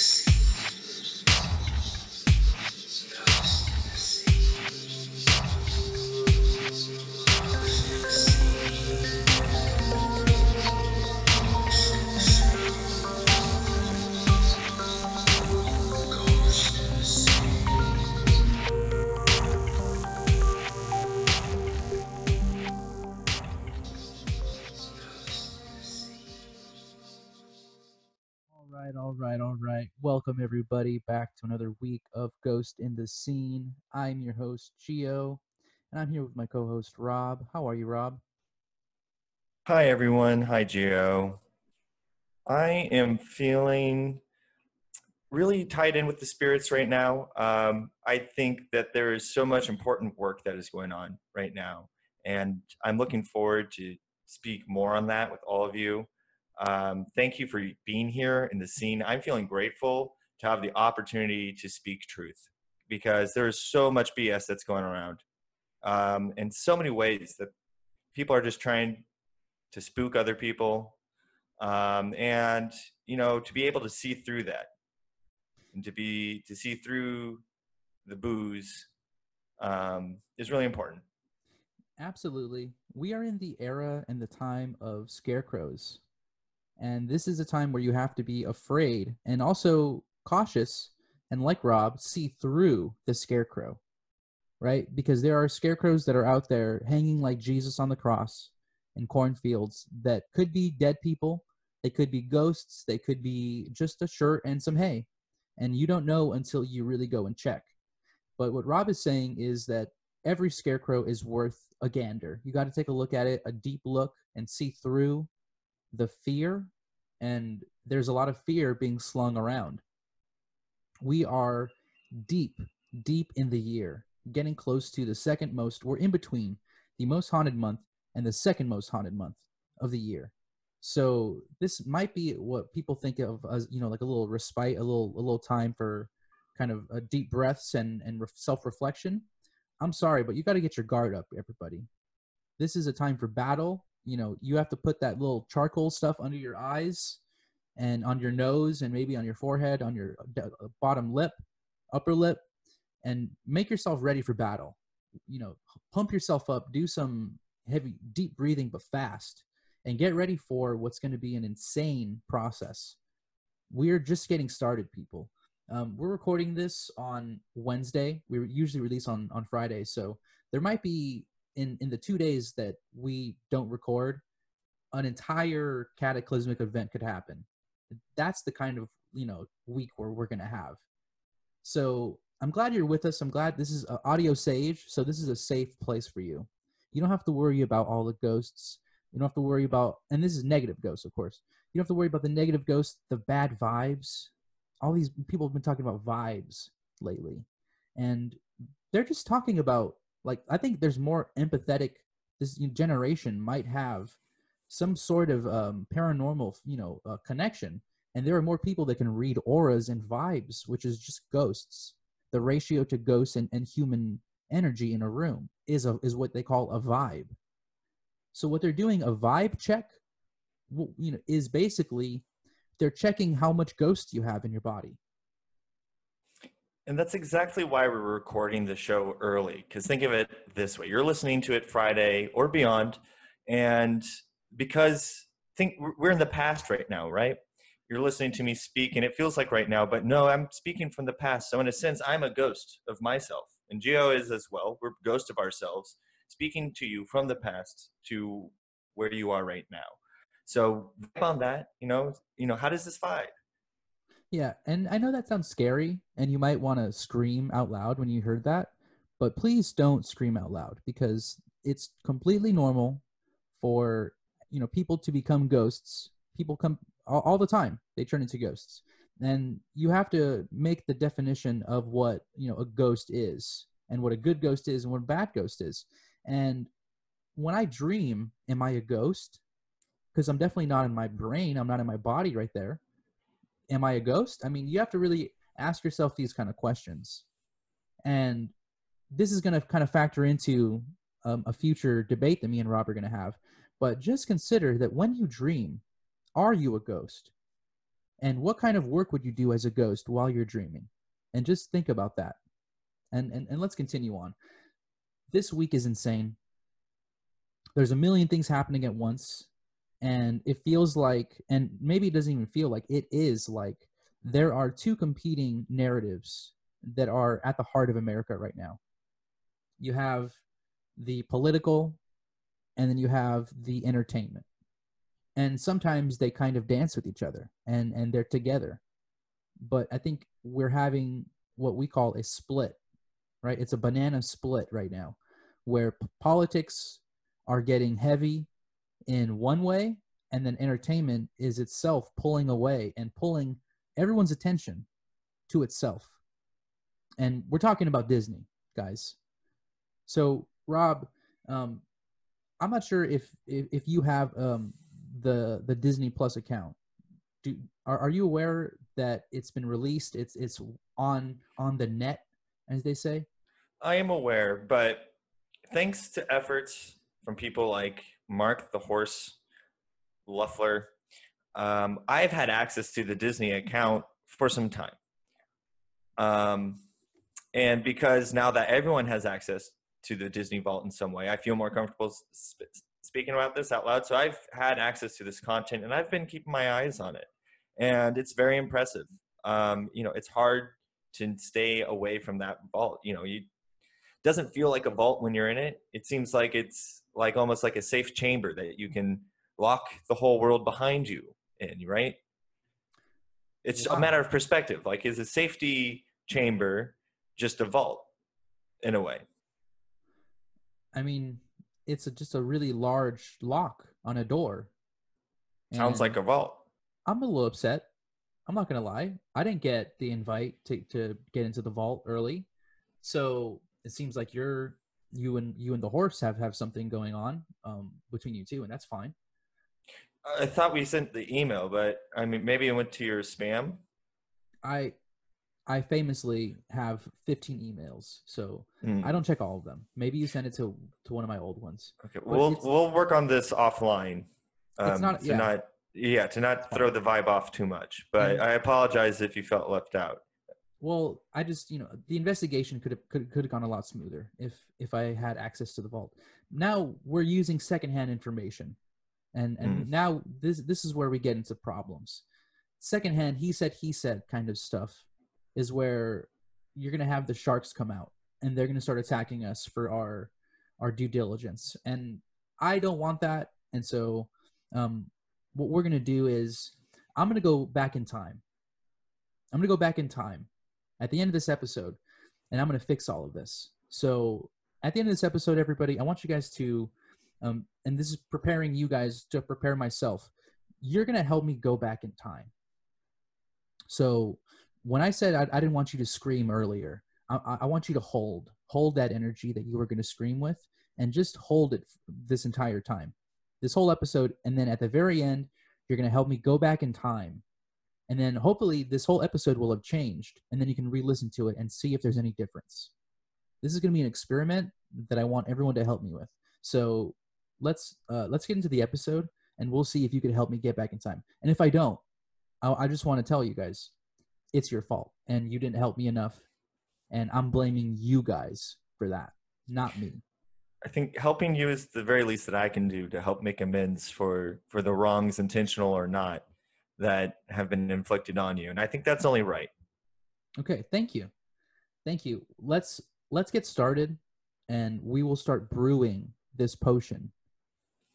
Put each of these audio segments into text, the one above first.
All all right, all right. Welcome everybody back to another week of Ghost in the Scene. I'm your host Gio, and I'm here with my co-host Rob. How are you, Rob? Hi, everyone. Hi, Gio. I am feeling really tied in with the spirits right now. Um, I think that there is so much important work that is going on right now, and I'm looking forward to speak more on that with all of you. Um, thank you for being here in the scene. I'm feeling grateful to have the opportunity to speak truth because there is so much BS that's going around um, in so many ways that people are just trying to spook other people um, and you know to be able to see through that and to be to see through the booze um, is really important Absolutely. We are in the era and the time of scarecrows. And this is a time where you have to be afraid and also cautious and like Rob, see through the scarecrow. Right? Because there are scarecrows that are out there hanging like Jesus on the cross in cornfields that could be dead people, they could be ghosts, they could be just a shirt and some hay. And you don't know until you really go and check. But what Rob is saying is that every scarecrow is worth a gander. You got to take a look at it, a deep look, and see through the fear. And there's a lot of fear being slung around. We are deep, deep in the year, getting close to the second most, or in between the most haunted month and the second most haunted month of the year. So this might be what people think of as you know like a little respite, a little a little time for kind of uh, deep breaths and and self reflection. I'm sorry, but you got to get your guard up, everybody. This is a time for battle. You know, you have to put that little charcoal stuff under your eyes and on your nose and maybe on your forehead, on your uh, bottom lip, upper lip, and make yourself ready for battle. You know, pump yourself up, do some heavy, deep breathing, but fast, and get ready for what's going to be an insane process. We're just getting started, people. Um, we're recording this on Wednesday. We usually release on on Friday, so there might be in in the two days that we don't record, an entire cataclysmic event could happen. That's the kind of you know week where we're gonna have. So I'm glad you're with us. I'm glad this is uh, audio sage, so this is a safe place for you. You don't have to worry about all the ghosts. You don't have to worry about, and this is negative ghosts, of course. You don't have to worry about the negative ghosts, the bad vibes, all these people have been talking about vibes lately and they're just talking about like i think there's more empathetic this generation might have some sort of um, paranormal you know uh, connection and there are more people that can read auras and vibes which is just ghosts the ratio to ghosts and, and human energy in a room is a, is what they call a vibe so what they're doing a vibe check you know is basically they're checking how much ghost you have in your body. And that's exactly why we're recording the show early. Because think of it this way you're listening to it Friday or beyond. And because think we're in the past right now, right? You're listening to me speak, and it feels like right now, but no, I'm speaking from the past. So, in a sense, I'm a ghost of myself. And Gio is as well. We're ghosts of ourselves, speaking to you from the past to where you are right now. So on that, you know, you know, how does this vibe? Yeah, and I know that sounds scary, and you might want to scream out loud when you heard that, but please don't scream out loud because it's completely normal for you know people to become ghosts. People come all, all the time; they turn into ghosts, and you have to make the definition of what you know a ghost is, and what a good ghost is, and what a bad ghost is. And when I dream, am I a ghost? because I'm definitely not in my brain. I'm not in my body right there. Am I a ghost? I mean, you have to really ask yourself these kind of questions. And this is going to kind of factor into um, a future debate that me and Rob are going to have. But just consider that when you dream, are you a ghost? And what kind of work would you do as a ghost while you're dreaming? And just think about that. And and, and let's continue on. This week is insane. There's a million things happening at once. And it feels like, and maybe it doesn't even feel like, it is like there are two competing narratives that are at the heart of America right now. You have the political, and then you have the entertainment. And sometimes they kind of dance with each other and, and they're together. But I think we're having what we call a split, right? It's a banana split right now where p- politics are getting heavy in one way, and then entertainment is itself pulling away and pulling everyone's attention to itself. And we're talking about Disney, guys. So, Rob, um, I'm not sure if if, if you have um, the the Disney Plus account. Do are, are you aware that it's been released? It's it's on on the net, as they say. I am aware, but thanks to efforts from people like Mark the Horse Luffler, um, I've had access to the Disney account for some time. Um, and because now that everyone has access to the Disney Vault in some way, I feel more comfortable sp- speaking about this out loud. So I've had access to this content and I've been keeping my eyes on it. And it's very impressive. Um, you know, it's hard to stay away from that vault. You know, you doesn't feel like a vault when you're in it. It seems like it's like almost like a safe chamber that you can lock the whole world behind you in, right? It's Wow. a matter of perspective. Like, is a safety chamber just a vault in a way? I mean, it's a, just a really large lock on a door. Sounds like a vault. I'm a little upset. I'm not gonna lie. I didn't get the invite to to get into the vault early, so it seems like you're you and you and the horse have have something going on um, between you two, and that's fine. I thought we sent the email, but I mean, maybe it went to your spam. I I famously have 15 emails, so Hmm. I don't check all of them. Maybe you send it to to one of my old ones. Okay, we'll we'll work on this offline. Um, not- to yeah. not yeah to not throw the vibe off too much. But And- I apologize if you felt left out. Well, I just you know the investigation could have could could have gone a lot smoother if if I had access to the vault. Now we're using secondhand information, and and now this this is where we get into problems. Secondhand, he said he said kind of stuff is where you're gonna have the sharks come out and they're gonna start attacking us for our our due diligence, and I don't want that. And so, um, what we're gonna do is I'm gonna go back in time. I'm gonna go back in time at the end of this episode, and I'm going to fix all of this. So at the end of this episode, everybody, I want you guys to, um, and this is preparing you guys to prepare myself. You're going to help me go back in time. So when I said I, I didn't want you to scream earlier, I, I- want you to hold, hold that energy that you were going to scream with, and just hold it this entire time, this whole episode, and then at the very end, you're going to help me go back in time and then hopefully this whole episode will have changed and then you can re-listen to it and see if there's any difference. This is going to be an experiment that i want everyone to help me with. So let's uh, let's get into the episode and we'll see if you can help me get back in time. And if i don't i, I just want to tell you guys it's your fault and you didn't help me enough and i'm blaming you guys for that not me. I think helping you is the very least that I can do to help make amends for for the wrongs, intentional or not, that have been inflicted on you. And I think that's only right. Okay, thank you. Thank you. Let's let's get started and we will start brewing this potion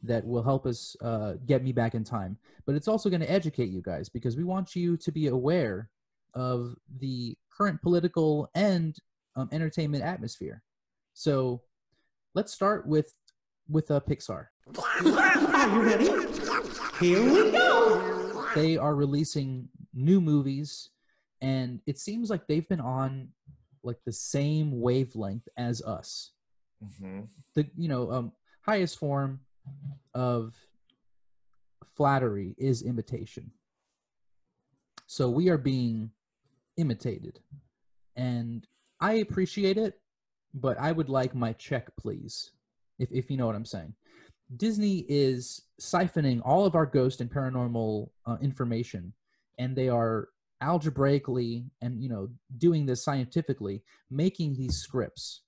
that will help us uh, get me back in time. But it's also going to educate you guys because we want you to be aware of the current political and um, entertainment atmosphere. So let's start with with uh, Pixar. Are you ready? Here we go. They are releasing new movies, and it seems like they've been on like the same wavelength as us. hmm the you know um highest form of flattery is imitation. So we are being imitated. And i appreciate it but i would like my check please if, if you know what i'm saying disney is siphoning all of our ghost and paranormal uh, information and they are algebraically and you know doing this scientifically making these scripts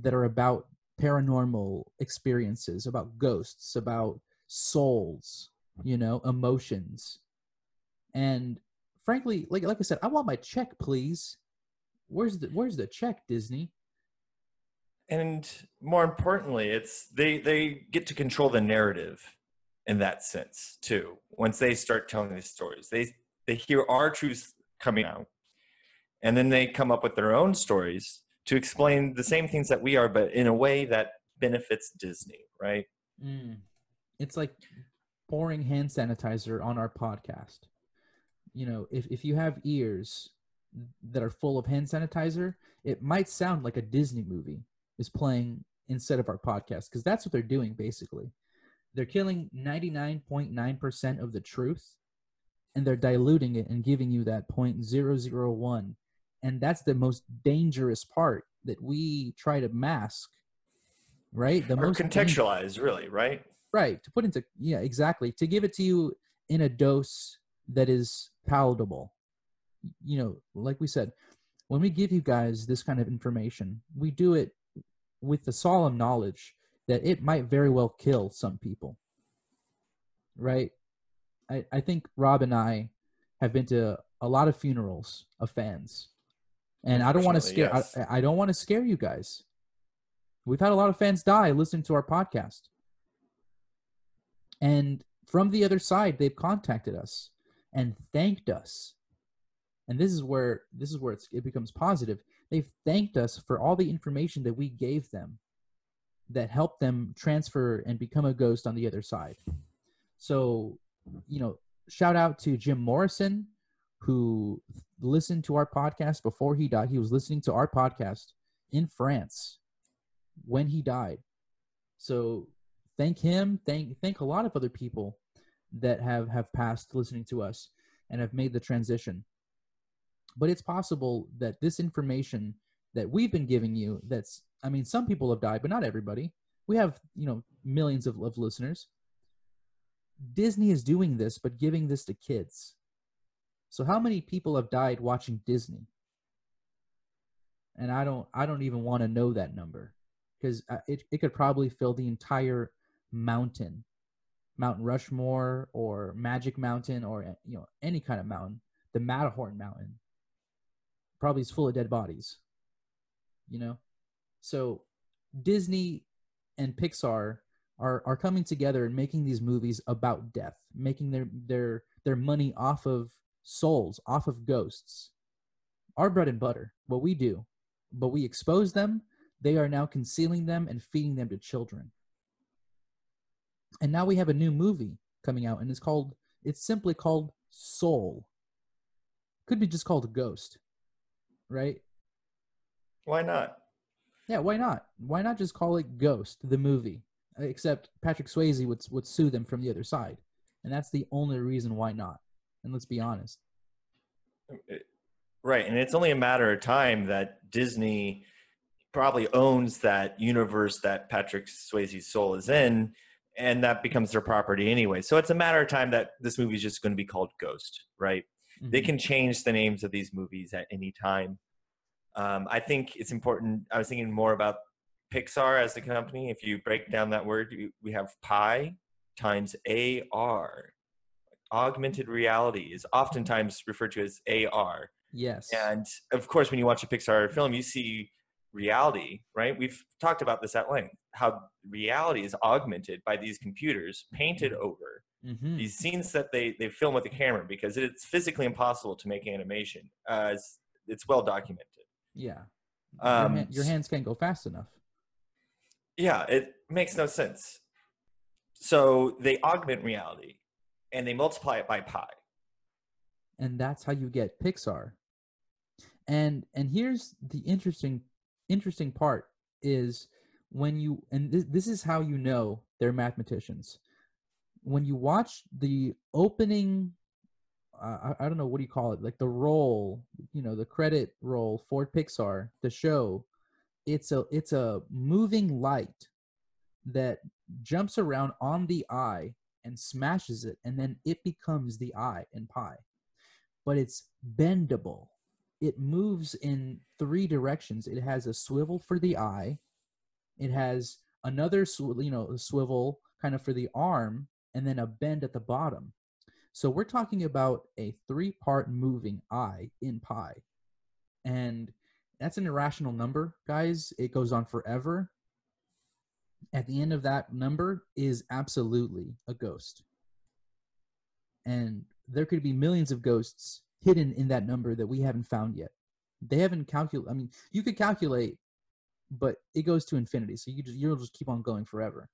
that are about paranormal experiences about ghosts about souls you know emotions. And frankly like like i said i want my check please. Where's the where's the check disney and more importantly it's they they get to control the narrative in that sense too once they start telling these stories they they hear our truths coming out and then they come up with their own stories to explain the same things that we are but in a way that benefits disney right Mm. It's like pouring hand sanitizer on our podcast. You know, if, if you have ears that are full of hand sanitizer, it might sound like a Disney movie is playing instead of our podcast because that's what they're doing basically. They're killing 99.9% of the truth and they're diluting it and giving you that 0.001. And that's the most dangerous part that we try to mask, right? The or most contextualize really right right to put into yeah exactly to give it to you in a dose that is palatable you know like we said when we give you guys this kind of information we do it with the solemn knowledge that it might very well kill some people. Right? I i think rob and i have been to a lot of funerals of fans. And i don't want to scare Unfortunately, I, I don't want to scare you guys. We've had a lot of fans die listening to our podcast. And from the other side, they've contacted us and thanked us. And this is where this is where it's, it becomes positive. They've thanked us for all the information that we gave them that helped them transfer and become a ghost on the other side. So, you know, shout out to Jim Morrison, who listened to our podcast before he died. He was listening to our podcast in France when he died. So thank him thank thank a lot of other people that have have passed listening to us and have made the transition but it's possible that this information that we've been giving you that's i mean some people have died but not everybody. We have you know millions of, of listeners. Disney is doing this but giving this to kids. So how many people have died watching disney? And i don't i don't even want to know that number because uh, it, it could probably fill the entire mountain. Mount rushmore or magic mountain or you know any kind of mountain. The matterhorn mountain probably is full of dead bodies you know? So disney and pixar are are coming together and making these movies about death making their their their money off of souls off of ghosts. Our bread and butter what we do but we expose them they are now concealing them and feeding them to children. And now we have a new movie coming out and it's called it's simply called soul. Could be just called ghost right? Why not? Yeah why not? Why not just call it ghost the movie except patrick swayze would, would sue them from the other side. And that's the only reason why not and let's be honest. Right and it's only a matter of time that disney probably owns that universe that patrick swayze's soul is in and that becomes their property anyway. So it's a matter of time that this movie is just going to be called Ghost, right? Mm-hmm. They can change the names of these movies at any time. Um, I think it's important. I was thinking more about Pixar as the company. If you break down that word, we have pi times AR. Augmented reality is oftentimes referred to as AR. Yes. And of course, when you watch a Pixar film, you see reality, right? We've talked about this at length, how reality is augmented by these computers painted over mm-hmm. these scenes that they, they film with the camera because it's physically impossible to make animation as it's well documented. Yeah. Um, your, your hands can't go fast enough. Yeah, it makes no sense. So they augment reality and they multiply it by pi. And that's how you get Pixar. And and here's the interesting interesting part is when you and th- this is how you know they're mathematicians. When you watch the opening uh, I, I don't know what do you call it? Like the roll you know the credit roll for pixar the show it's a it's a moving light that jumps around on the eye and smashes it and then it becomes the eye in pi. But it's bendable. It moves in three directions. It has a swivel for the eye. It has another, sw- you know, swivel kind of for the arm, and then a bend at the bottom. So we're talking about a three-part moving eye in pi, and that's an irrational number, guys. It goes on forever. At the end of that number is absolutely a ghost, and there could be millions of ghosts hidden in that number that we haven't found yet. They haven't calculated. I mean, you could calculate, but it goes to infinity, so you just you'll just keep on going forever.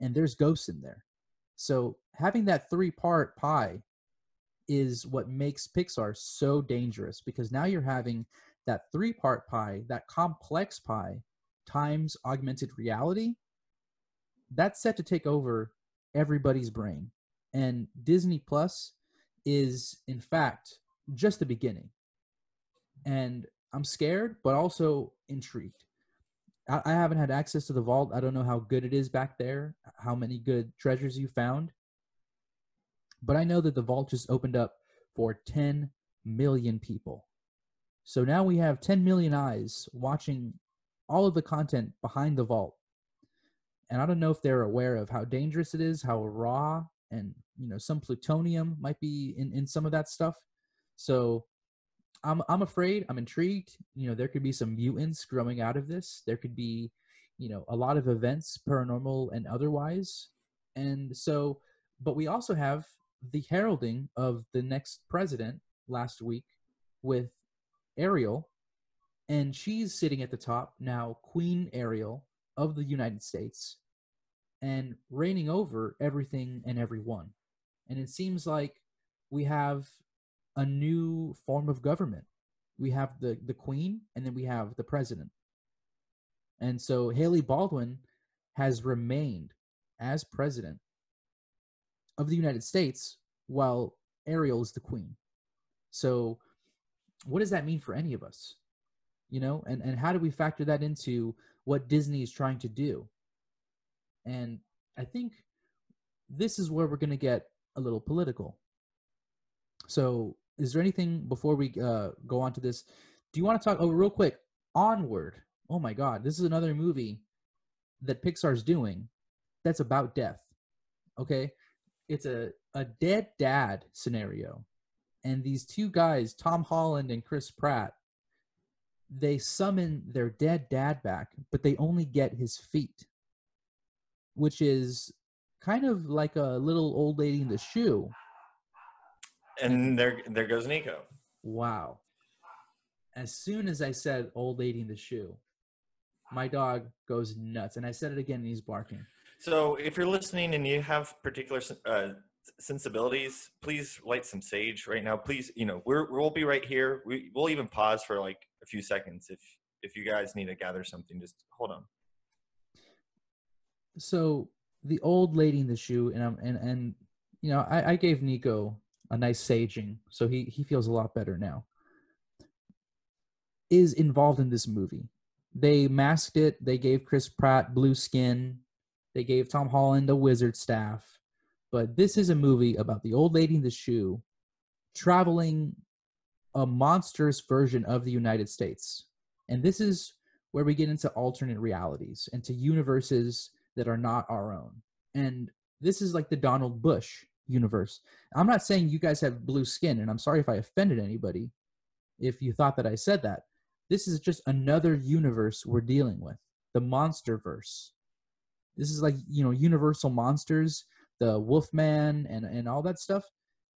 And there's ghosts in there. So having that three part pie is what makes Pixar so dangerous because now you're having that three part pie, that complex pie, times augmented reality. That's set to take over everybody's brain. And Disney Plus is, in fact, just the beginning. And I'm scared, but also intrigued. I, I haven't had access to the vault. I don't know how good it is back there, how many good treasures you found. But I know that the vault just opened up for 10 million people. So now we have 10 million eyes watching all of the content behind the vault. And I don't know if they're aware of how dangerous it is, how raw and you know some plutonium might be in, in some of that stuff. So I'm I'm afraid, I'm intrigued. You know, there could be some mutants growing out of this. There could be, you know, a lot of events, paranormal and otherwise. And so, but we also have the heralding of the next president last week with Ariel, and she's sitting at the top now, Queen Ariel of the United States, and reigning over everything and everyone. And it seems like we have a new form of government. We have the, the Queen, and then we have the president. And so Hailey Baldwin has remained as president of the United States while Ariel is the queen. So what does that mean for any of us? You know, and, and how do we factor that into what Disney is trying to do? And I think this is where we're going to get a little political. So, is there anything before we uh, go on to this? Do you want to talk? Oh, real quick, Onward. Oh my God, this is another movie that Pixar's doing that's about death. Okay, it's a a dead dad scenario, and these two guys, Tom Holland and Chris Pratt, they summon their dead dad back, but they only get his feet, which is kind of like a little old lady in the shoe. And there, there goes Nico. Wow. As soon as I said old lady in the shoe, my dog goes nuts. And I said it again and he's barking. So if you're listening and you have particular uh, sensibilities, please light some sage right now. Please, you know, we're, we'll be right here. We, we'll even pause for like a few seconds if, if you guys need to gather something, just hold on. So the old lady in the shoe, and I'm, and, and, you know, I, I gave Nico a nice saging, so he, he feels a lot better now, is involved in this movie. They masked it. They gave Chris Pratt blue skin. They gave Tom Holland a wizard staff. But this is a movie about the old lady in the shoe traveling a monstrous version of the United States. And this is where we get into alternate realities and to universes that are not our own. And this is like the Donald Bush universe. I'm not saying you guys have blue skin, and I'm sorry if I offended anybody if you thought that I said that. This is just another universe we're dealing with the monster verse. This is like, you know, universal monsters, the Wolfman and, and all that stuff.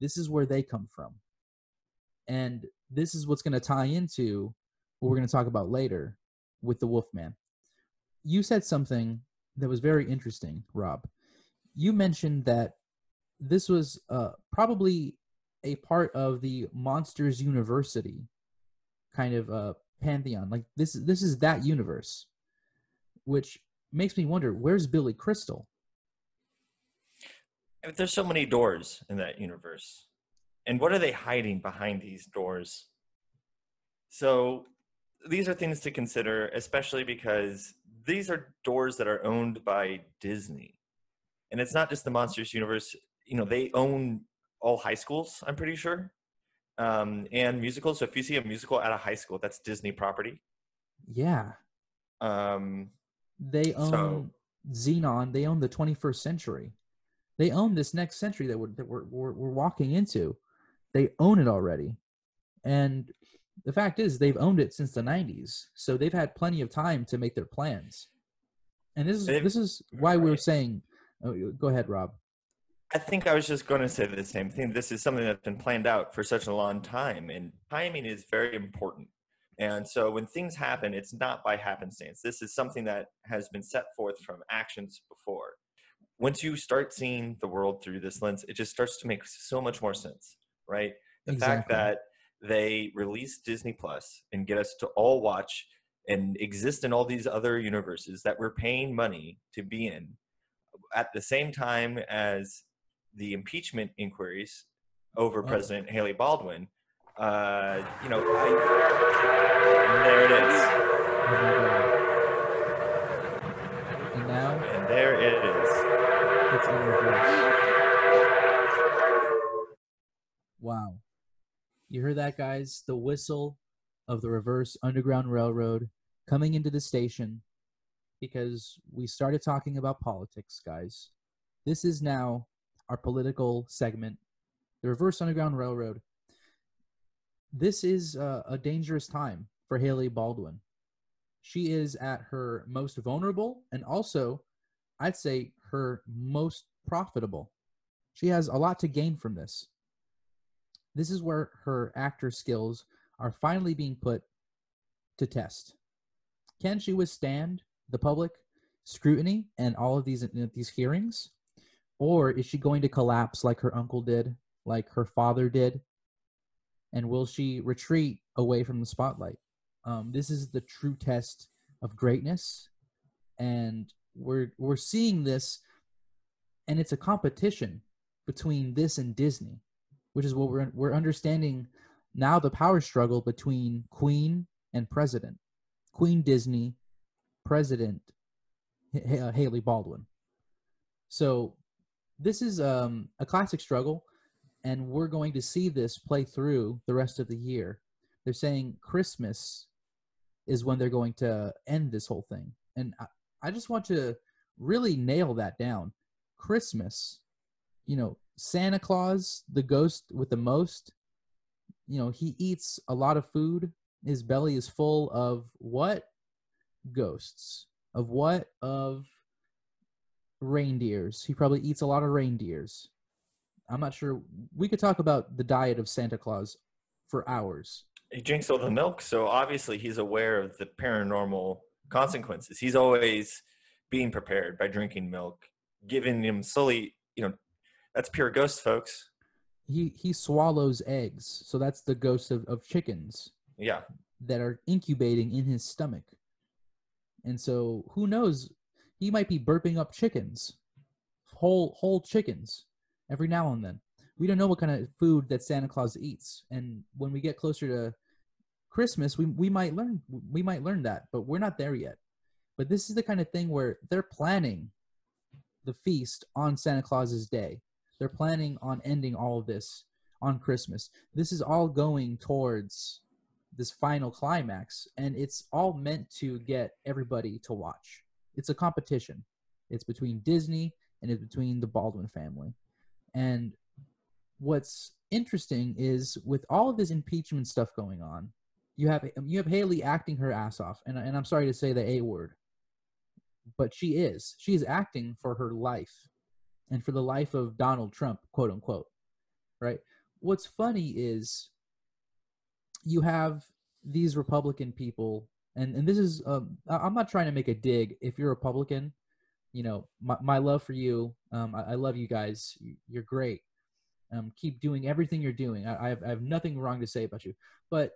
This is where they come from. And this is what's going to tie into what we're going to talk about later with the Wolfman. You said something that was very interesting, Rob. You mentioned that this was uh, probably a part of the Monsters University kind of uh, pantheon. Like this, this is that universe, which makes me wonder where's Billy Crystal? There's so many doors in that universe. And what are they hiding behind these doors? So these are things to consider, especially because these are doors that are owned by Disney. And it's not just the Monsters universe, you know, they own all high schools, I'm pretty sure. um, and musicals. So if you see a musical at a high school, that's Disney property. Yeah. Um, They own So- Zenon. They own the 21st century. They own this next century that we're, that we're, we're, we're walking into. They own it already. And the fact is, they've owned it since the 90s. So they've had plenty of time to make their plans. And this is They've- this is why we are saying. Oh, go ahead, Rob. I think I was just going to say the same thing. This is something that's been planned out for such a long time, and timing is very important. And so when things happen, it's not by happenstance. This is something that has been set forth from actions before. Once you start seeing the world through this lens, it just starts to make so much more sense, right? The fact that they release Disney Plus and get us to all watch and exist in all these other universes that we're paying money to be in at the same time as the impeachment inquiries over Oh. President Hailey Baldwin. Uh, you know, I, and there it is, And now and there it is. it's in reverse. Wow. You heard that, guys? The whistle of the reverse Underground Railroad coming into the station because we started talking about politics, guys. This is now our political segment, the reverse Underground Railroad. This is uh, a dangerous time for Hailey Baldwin. She is at her most vulnerable and also, I'd say, her most profitable. She has a lot to gain from this. This is where her actor skills are finally being put to test. Can she withstand the public scrutiny and all of these these hearings, or is she going to collapse like her uncle did, like her father did, and will she retreat away from the spotlight? Um, this is the true test of greatness, and we're we're seeing this, and it's a competition between this and Disney, which is what we're we're understanding now the power struggle between Queen and President, Queen Disney, President H- Hailey Baldwin. So this is um, a classic struggle, and we're going to see this play through the rest of the year. They're saying Christmas is when they're going to end this whole thing, and I, I just want to really nail that down. Christmas, you know, Santa Claus, the ghost with the most, you know, he eats a lot of food. His belly is full of what? Ghosts. Of what? Of reindeers. He probably eats a lot of reindeers. I'm not sure. We could talk about the diet of Santa Claus for hours. He drinks all the milk, so obviously he's aware of the paranormal consequences. He's always being prepared by drinking milk, giving him slowly. You know, that's pure ghost, folks. He he swallows eggs, so that's the ghost of, of chickens. Yeah, that are incubating in his stomach. And so who knows, he might be burping up chickens, whole whole chickens every now and then. We don't know what kind of food that Santa Claus eats. And when we get closer to Christmas, we we might learn we might learn that, but we're not there yet. But this is the kind of thing where they're planning the feast on Santa Claus's day. They're planning on ending all of this on Christmas. This is all going towards this final climax and it's all meant to get everybody to watch it's a competition. It's between disney and it's between the baldwin family. And what's interesting is with all of this impeachment stuff going on you have you have hailey acting her ass off. And, and i'm sorry to say the a word but she is. She is acting for her life and for the life of donald trump quote unquote right? What's funny is you have these Republican people, and and this is um, I'm not trying to make a dig. If you're a Republican, you know my my love for you. Um, I, I love you guys. You- You're great. Um, keep doing everything you're doing. I, I have I have nothing wrong to say about you, but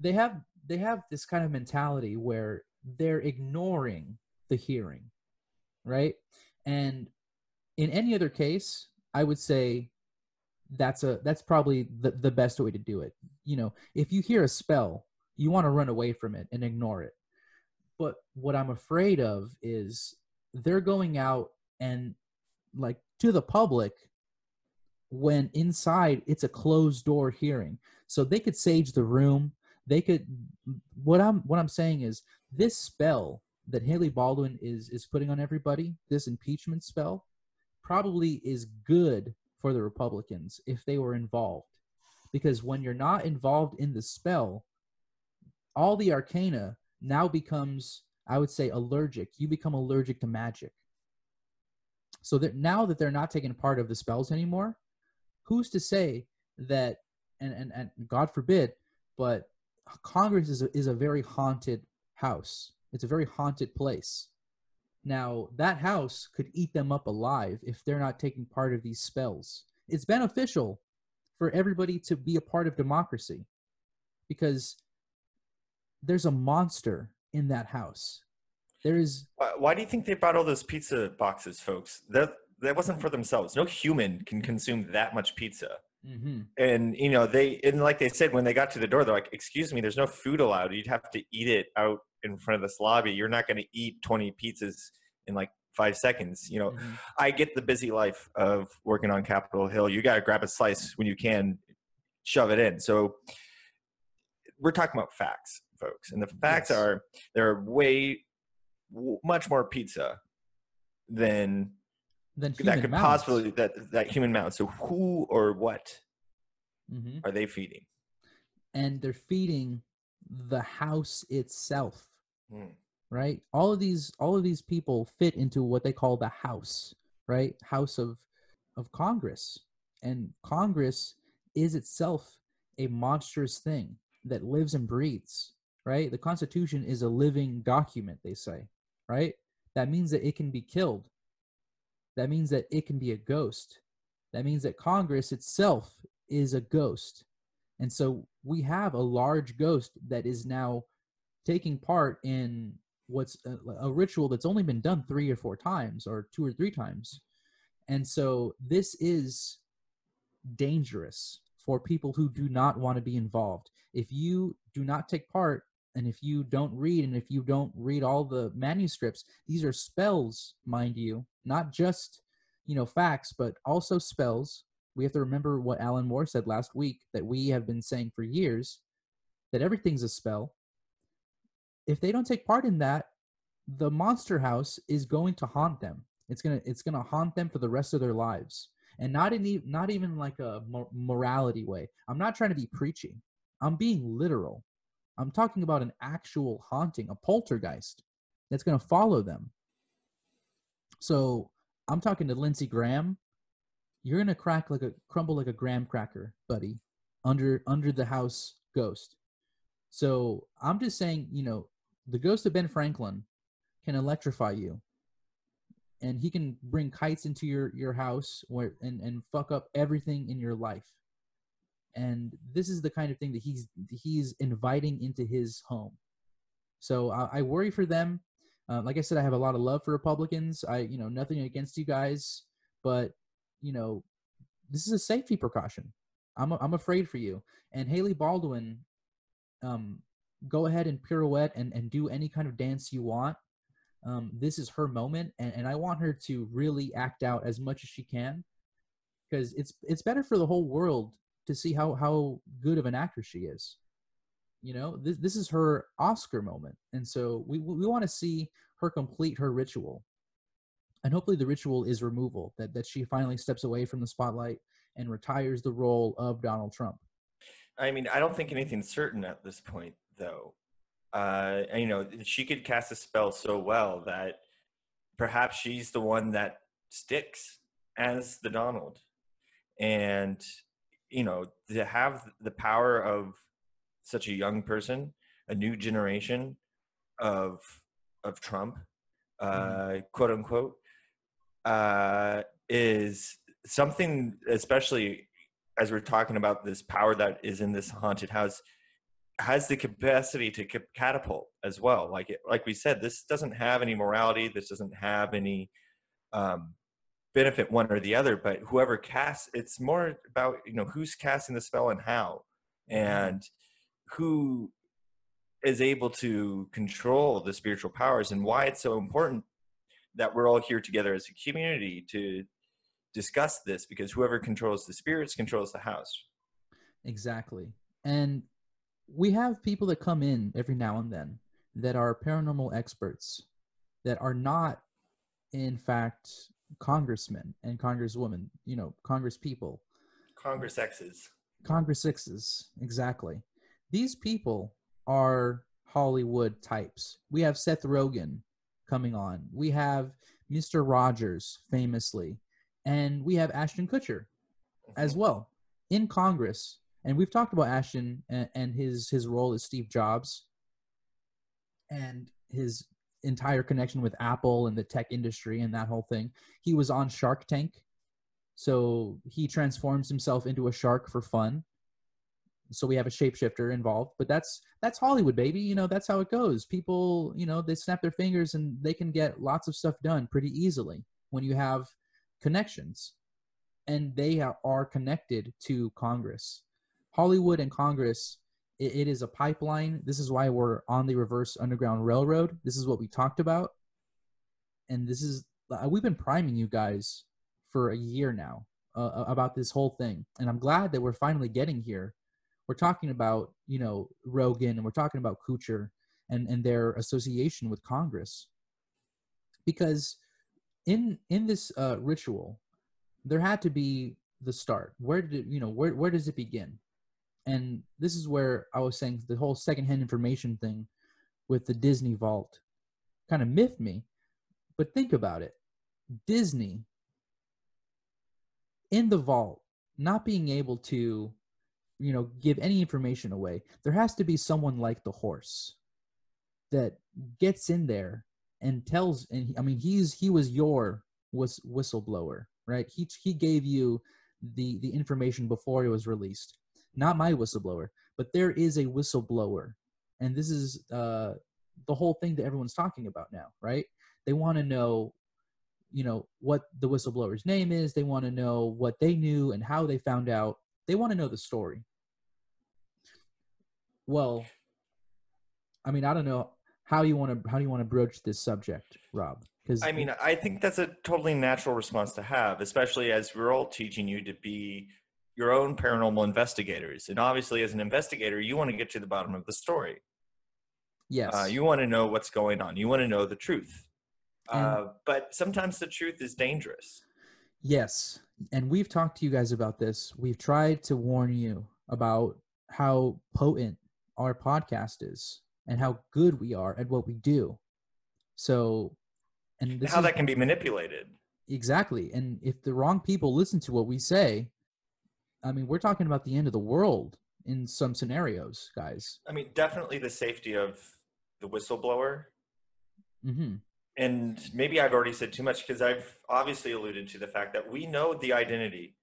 they have they have this kind of mentality where they're ignoring the hearing, right? And in any other case, I would say that's a that's probably the, the best way to do it you know if you hear a spell you want to run away from it and ignore it but what i'm afraid of is they're going out and like to the public when inside it's a closed door hearing. So they could sage the room. They could what I'm what I'm saying is this spell that Hailey Baldwin is is putting on everybody, this impeachment spell, probably is good for the Republicans if they were involved. Because when you're not involved in the spell, all the arcana now becomes, I would say, allergic. You become allergic to magic. So that now that they're not taking part of the spells anymore, who's to say that and, and, and God forbid, but Congress is a, is a very haunted house. It's a very haunted place. Now, that house could eat them up alive if they're not taking part of these spells. It's beneficial for everybody to be a part of democracy because there's a monster in that house. There is. Why, why do you think they brought all those pizza boxes, folks? That that wasn't for themselves. No human can consume that much pizza. Mm-hmm. And you know they and like they said when they got to the door, they're like, "Excuse me, there's no food allowed. You'd have to eat it out in front of this lobby. You're not going to eat 20 pizzas in like five seconds. You know, Mhm. I get the busy life of working on Capitol Hill. You got to grab a slice when you can, shove it in. So we're talking about facts, folks, and the facts Yes. are there are way w- much more pizza than Then that could possibly that that human mouth. So who or what Mhm. are they feeding? and they're feeding the house itself. Hmm. right all of these all of these people fit into what they call the house right house of of congress and congress is itself a monstrous thing that lives and breathes right? The constitution is a living document they say right? That means that it can be killed. That means that it can be a ghost. That means that congress itself is a ghost. And so we have a large ghost that is now taking part in what's a, a ritual that's only been done three or four times or two or three times. And so this is dangerous for people who do not want to be involved. If you do not take part and if you don't read and if you don't read all the manuscripts these are spells mind you not just you know facts but also spells. We have to remember what alan moore said last week that we have been saying for years that everything's a spell. If they don't take part in that the monster house is going to haunt them. It's going to it's going to haunt them for the rest of their lives. And not in e- not even like a mor- morality way. I'm not trying to be preaching i'm being literal i'm talking about an actual haunting a poltergeist that's going to follow them. So i'm talking to lindsey graham. You're going to crack like a crumble like a graham cracker buddy under under the house ghost. So i'm just saying you know the ghost of Ben Franklin can electrify you, and he can bring kites into your your house where and and fuck up everything in your life. And this is the kind of thing that he's he's inviting into his home. So I, I worry for them. Uh, like I said, I have a lot of love for Republicans. I you know nothing against you guys, but you know this is a safety precaution. I'm I'm afraid for you. And Hailey Baldwin, um, go ahead and pirouette and, and do any kind of dance you want. Um, this is her moment, and, and I want her to really act out as much as she can, because it's it's better for the whole world to see how how good of an actress she is. You know, this this is her Oscar moment, and so we we want to see her complete her ritual, and hopefully the ritual is removal that that she finally steps away from the spotlight and retires the role of Donald Trump. I mean, I don't think anything's certain at this point, though. Uh, you know, she could cast a spell so well that perhaps she's the one that sticks as the Donald. And, you know, to have the power of such a young person, a new generation of of Trump, uh, quote unquote, uh, is something, especially as we're talking about this power that is in this haunted house has the capacity to ca- catapult as well. Like it, like we said this doesn't have any morality. This doesn't have any um, benefit one or the other but whoever casts it's more about you know who's casting the spell and how mm-hmm. and who is able to control the spiritual powers and why it's so important that we're all here together as a community to discuss this because whoever controls the spirits controls the house. Exactly. And we have people that come in every now and then that are paranormal experts that are not, in fact, congressmen and congresswomen, you know, congress people, Congress X's. congress sixes. Exactly. These people are Hollywood types. We have Seth Rogen coming on. We have Mr. Rogers, famously. And we have Ashton Kutcher as mm-hmm. well in Congress. And we've talked about Ashton and, and his his role as Steve Jobs and his entire connection with Apple and the tech industry and that whole thing. He was on Shark Tank. So he transforms himself into a shark for fun. So we have a shapeshifter involved, but that's that's Hollywood, baby. You know, that's how it goes. People, you know, they snap their fingers and they can get lots of stuff done pretty easily when you have connections. And they are, connected to Congress. Hollywood and Congress, it, it is a pipeline. This is why we're on the reverse underground railroad. This is what we talked about. And this is, uh, we've been priming you guys for a year now uh, about this whole thing. And I'm glad that we're finally getting here. We're talking about, you know, Rogen and we're talking about Kutcher and, and their association with Congress. Because in in this uh, ritual, there had to be the start. Where did it, you know where where does it begin? And this is where I was saying the whole secondhand information thing with the Disney Vault kind of miffed me. But think about it. Disney in the vault not being able to you know give any information away there has to be someone like the horse that gets in there and tells and he, i mean he's he was your was whistleblower right he he gave you the the information before it was released not my whistleblower but there is a whistleblower. And this is uh the whole thing that everyone's talking about now right? They want to know you know what the whistleblower's name is. They want to know what they knew and how they found out. They want to know the story. Well i mean i don't know how you want to how do you want to broach this subject rob? Because I mean, I think that's a totally natural response to have, especially as we're all teaching you to be your own paranormal investigators. And obviously, as an investigator, you want to get to the bottom of the story. yes Uh, you want to know what's going on. You want to know the truth. Uh, but sometimes the truth is dangerous. Yes. And we've talked to you guys about this. We've tried to warn you about how potent our podcast is and how good we are at what we do. So, and this How is that can be manipulated. exactly. And if the wrong people listen to what we say, I mean, we're talking about the end of the world in some scenarios, guys. I mean, definitely the safety of the whistleblower. hmm And maybe I've already said too much because I've obviously alluded to the fact that we know the identity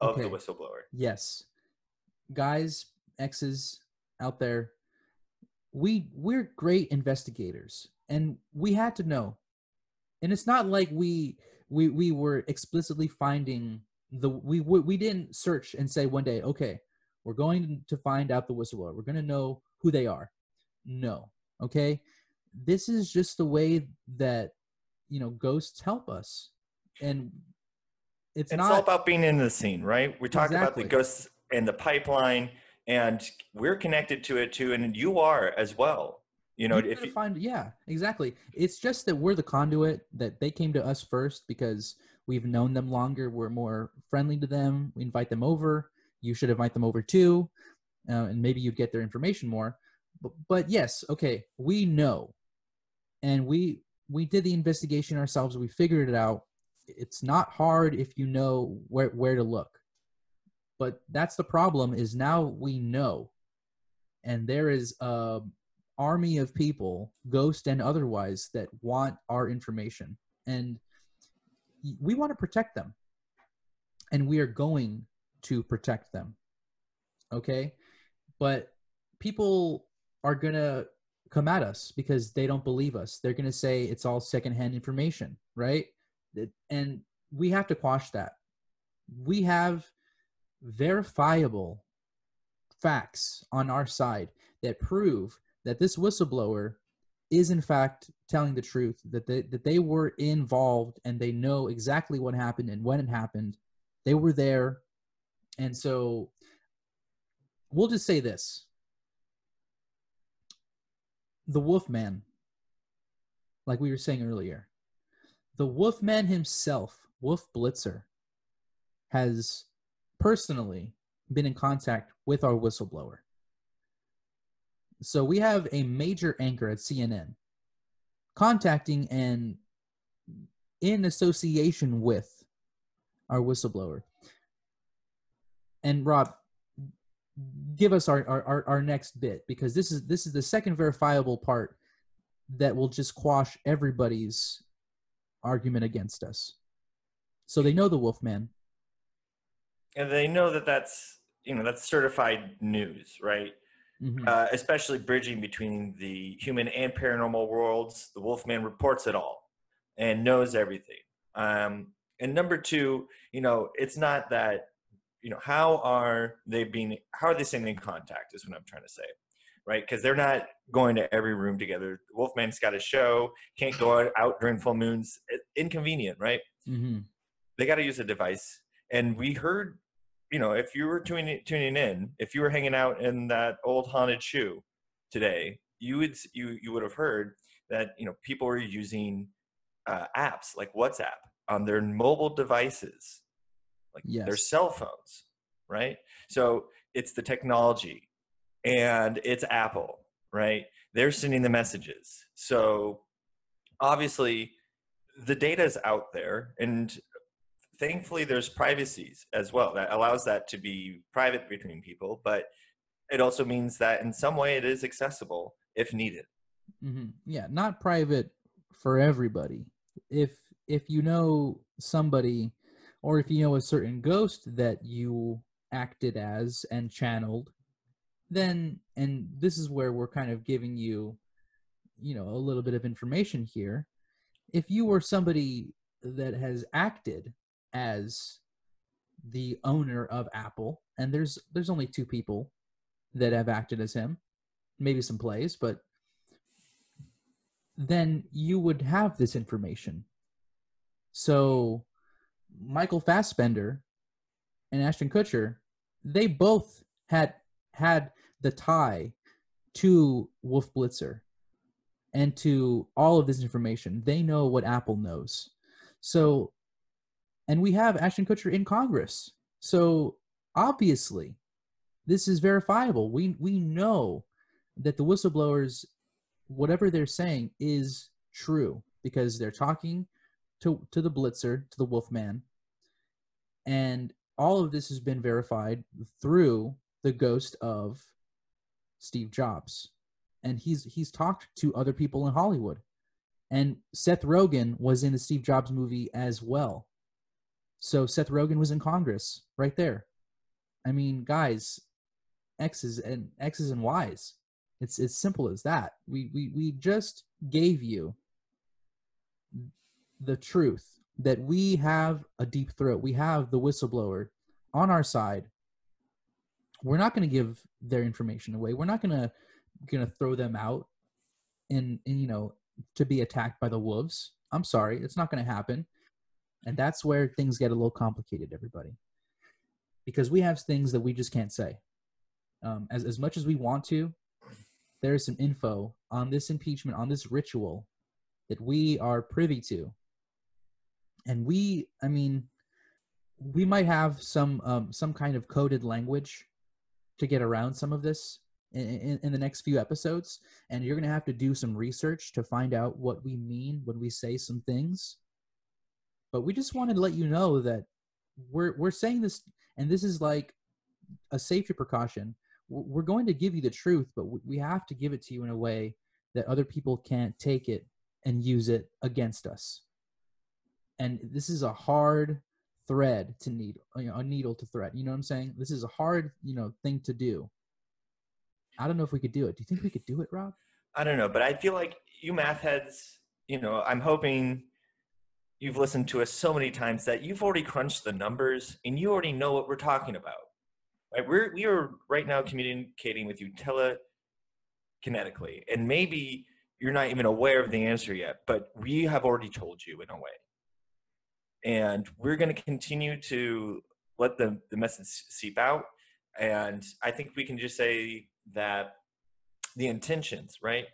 of the whistleblower. Yes. Guys, exes out there, we we're great investigators and we had to know. And it's not like we we we were explicitly finding the we we, we didn't search and say one day, okay, we're going to find out the whistleblower. We're going to know who they are. No. Okay? This is just the way that you know ghosts help us. And it's And not it's all about being in the scene, right? We talk about the ghosts and the pipeline, and we're connected to it too, and you are as well. You know, you if you, find yeah exactly it's just that we're the conduit that they came to us first because we've known them longer. We're more friendly to them. We invite them over. You should invite them over too. Uh, and maybe you'd get their information more. But, but yes okay we know. And we we did the investigation ourselves. We figured it out. It's not hard if you know where where to look. But that's the problem is now we know. And there is a army of people ghost and otherwise that want our information. And we want to protect them. And we are going to protect them. Okay? But people are going to come at us because they don't believe us. They're going to say it's all secondhand information right? And we have to quash that. We have verifiable facts on our side that prove that this whistleblower is in fact telling the truth that they, that they were involved and they know exactly what happened and when it happened They were there. And so we'll just say this the Wolfman, like we were saying earlier, the Wolfman himself, Wolf Blitzer, has personally been in contact with our whistleblower. So we have a major anchor at CNN contacting and in association with our whistleblower. And Rob, give us our, our, our next bit because this is this is the second verifiable part that will just quash everybody's argument against us. So they know the Wolfman. And they know that that's you know that's certified news, right? Mhm. Uh, especially bridging between the human and paranormal worlds. The Wolfman reports it all and knows everything. Um, and number two, you know, it's not that you know how are they being how are they staying in contact is what i'm trying to say right because they're not going to every room together The wolfman's got a show can't go out, during full moons inconvenient right Mhm. they got to use a device and we heard you know if you were tuning tuning in if you were hanging out in that old haunted shoe today you would you you would have heard that you know people were using uh, apps like whatsapp on their mobile devices like their cell phones right? So it's the technology and it's apple right? They're sending the messages. So obviously the data is out there and thankfully there's privacies as well that allows that to be private between people but it also means that in some way it is accessible if needed hmm Yeah, not private for everybody. If if you know somebody, or if you know a certain ghost that you acted as and channeled, then and this is where we're kind of giving you, you know, a little bit of information here. If you were somebody that has acted as the owner of Apple, and there's there's only two people that have acted as him, maybe some plays, but then you would have this information. So Michael Fassbender and Ashton Kutcher, they both had had the tie to Wolf Blitzer and to all of this information. They know what Apple knows. So and we have Ashton Kutcher in Congress. So obviously this is verifiable. We we know that the whistleblowers whatever they're saying is true because they're talking to to the blitzer to the wolfman and all of this has been verified through the ghost of steve jobs and he's he's talked to other people in hollywood and seth rogen was in the steve jobs movie as well so seth rogen was in congress right there i mean guys x's and x's and y's it's as simple as that. We we we just gave you the truth that we have a deep throat. We have the whistleblower on our side. We're not going to give their information away. We're not going to going to throw them out and, in you know to be attacked by the wolves. I'm sorry, it's not going to happen. And that's where things get a little complicated, everybody, because we have things that we just can't say. Um, as as much as we want to, there is some info on this impeachment, on this ritual that we are privy to. And we, I mean, we might have some um, some kind of coded language to get around some of this in, in, in the next few episodes. And you're going to have to do some research to find out what we mean when we say some things. But we just wanted to let you know that we're we're saying this, and this is like a safety precaution we're going to give you the truth, but we have to give it to you in a way that other people can't take it and use it against us. And this is a hard thread to needle, uh, you know, a needle to thread. You know what I'm saying? This is a hard, you know, thing to do. I don't know if we could do it. Do you think we could do it, Rob? I don't know, but I feel like you math heads, you know, I'm hoping you've listened to us so many times that you've already crunched the numbers and you already know what we're talking about. Right? We're we are right now communicating with you telekinetically, and maybe you're not even aware of the answer yet, but we have already told you in a way. And we're going to continue to let the, the message seep out. And I think we can just say that the intentions, right?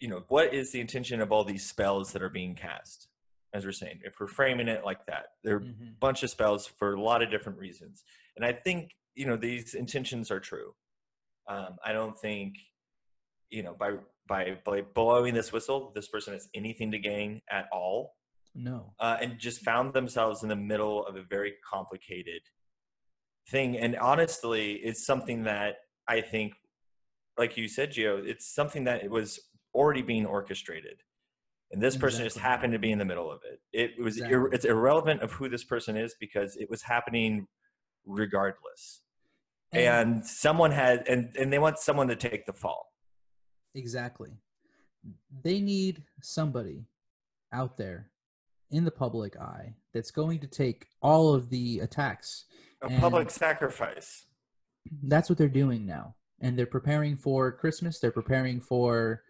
You know, what is the intention of all these spells that are being cast? As we're saying, if we're framing it like that, there are a Mhm. bunch of spells for a lot of different reasons. And I think, you know, these intentions are true. Um, I don't think, you know, by, by, by blowing this whistle, this person has anything to gain at all No. uh, and just found themselves in the middle of a very complicated thing. And honestly, it's something that I think, like you said, Gio, it's something that it was already being orchestrated. And this person just happened to be in the middle of it. It was ir- Exactly. it's irrelevant of who this person is because it was happening regardless. And someone had and, and they want someone to take the fall. Exactly. They need somebody out there in the public eye that's going to take all of the attacks. A And- public sacrifice. That's what they're doing now. And they're preparing for Christmas. They're preparing for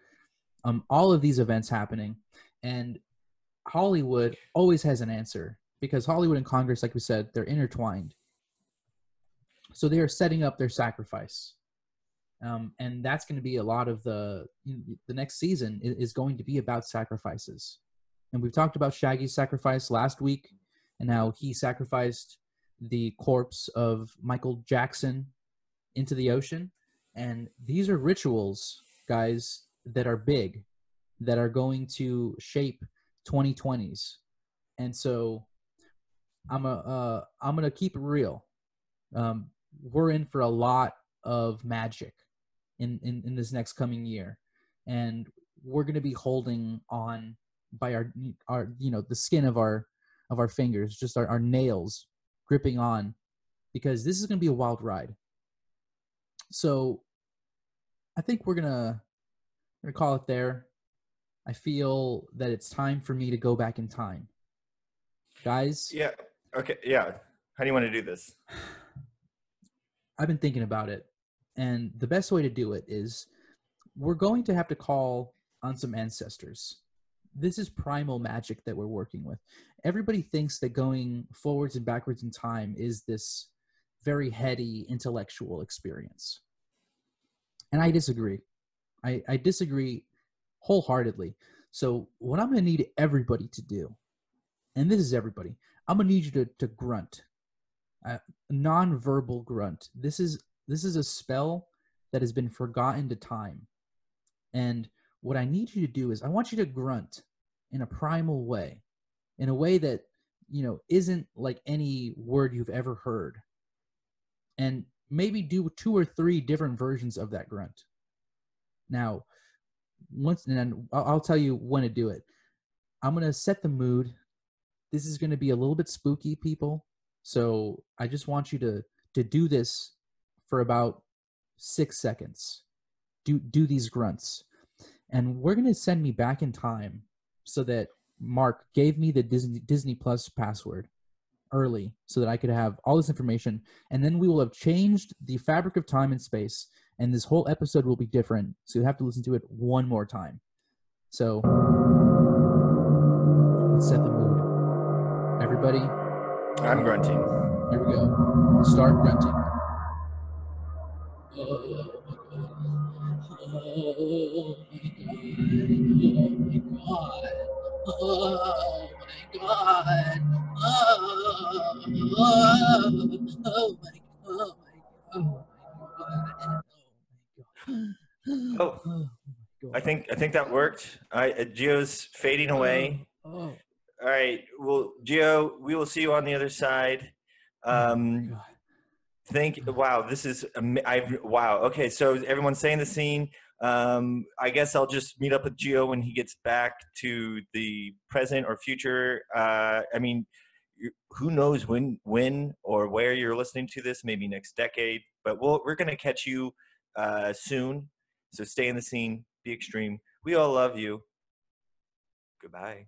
um, all of these events happening. And Hollywood always has an answer because Hollywood and Congress, like we said, they're intertwined. So they are setting up their sacrifice. Um, and that's going to be a lot of the the next season is going to be about sacrifices. And we've talked about Shaggy's sacrifice last week and how he sacrificed the corpse of Michael Jackson into the ocean. And these are rituals, guys, that are big, that are going to shape 2020s. And so I'm a uh, I'm gonna keep it real. Um, we're in for a lot of magic in, in in this next coming year, and we're gonna be holding on by our our you know the skin of our of our fingers, just our, our nails gripping on, because this is gonna be a wild ride. So, I think we're gonna we're gonna call it there. I feel that it's time for me to go back in time, guys. Yeah. Okay. Yeah. How do you want to do this? I've been thinking about it, and the best way to do it is we're going to have to call on some ancestors. This is primal magic that we're working with. Everybody thinks that going forwards and backwards in time is this very heady intellectual experience. And I disagree. I, I disagree wholeheartedly. So, what I'm going to need everybody to do, and this is everybody, I'm going to need you to, to grunt non-verbal grunt. This is this is a spell that has been forgotten to time. And what I need you to do is I want you to grunt in a primal way, in a way that you know isn't like any word you've ever heard. And maybe do two or three different versions of that grunt. Now, once and then I'll, tell you when to do it. I'm gonna set the mood. This is gonna be a little bit spooky, people. So I just want you to to do this for about six seconds. Do do these grunts, and we're gonna send me back in time so that Mark gave me the Disney Disney Plus password early so that I could have all this information, and then we will have changed the fabric of time and space, and this whole episode will be different. So you have to listen to it one more time. So let's set the mood. Everybody, I'm grunting. here we go. Start grunting. Oh my god. Oh my god. Oh my god. God. Oh, I think I think that worked. I uh, Gio's fading away. Oh, All right. Well, Gio, we will see you on the other side. Um, God. Thank wow, this is I wow. Okay, so everyone's saying the scene. Um, I guess I'll just meet up with Gio when he gets back to the present or future. Uh, I mean, who knows when, when or where you're listening to this? Maybe next decade. But we'll, we're gonna catch you uh, soon. So stay in the scene. Be extreme. We all love you. Goodbye.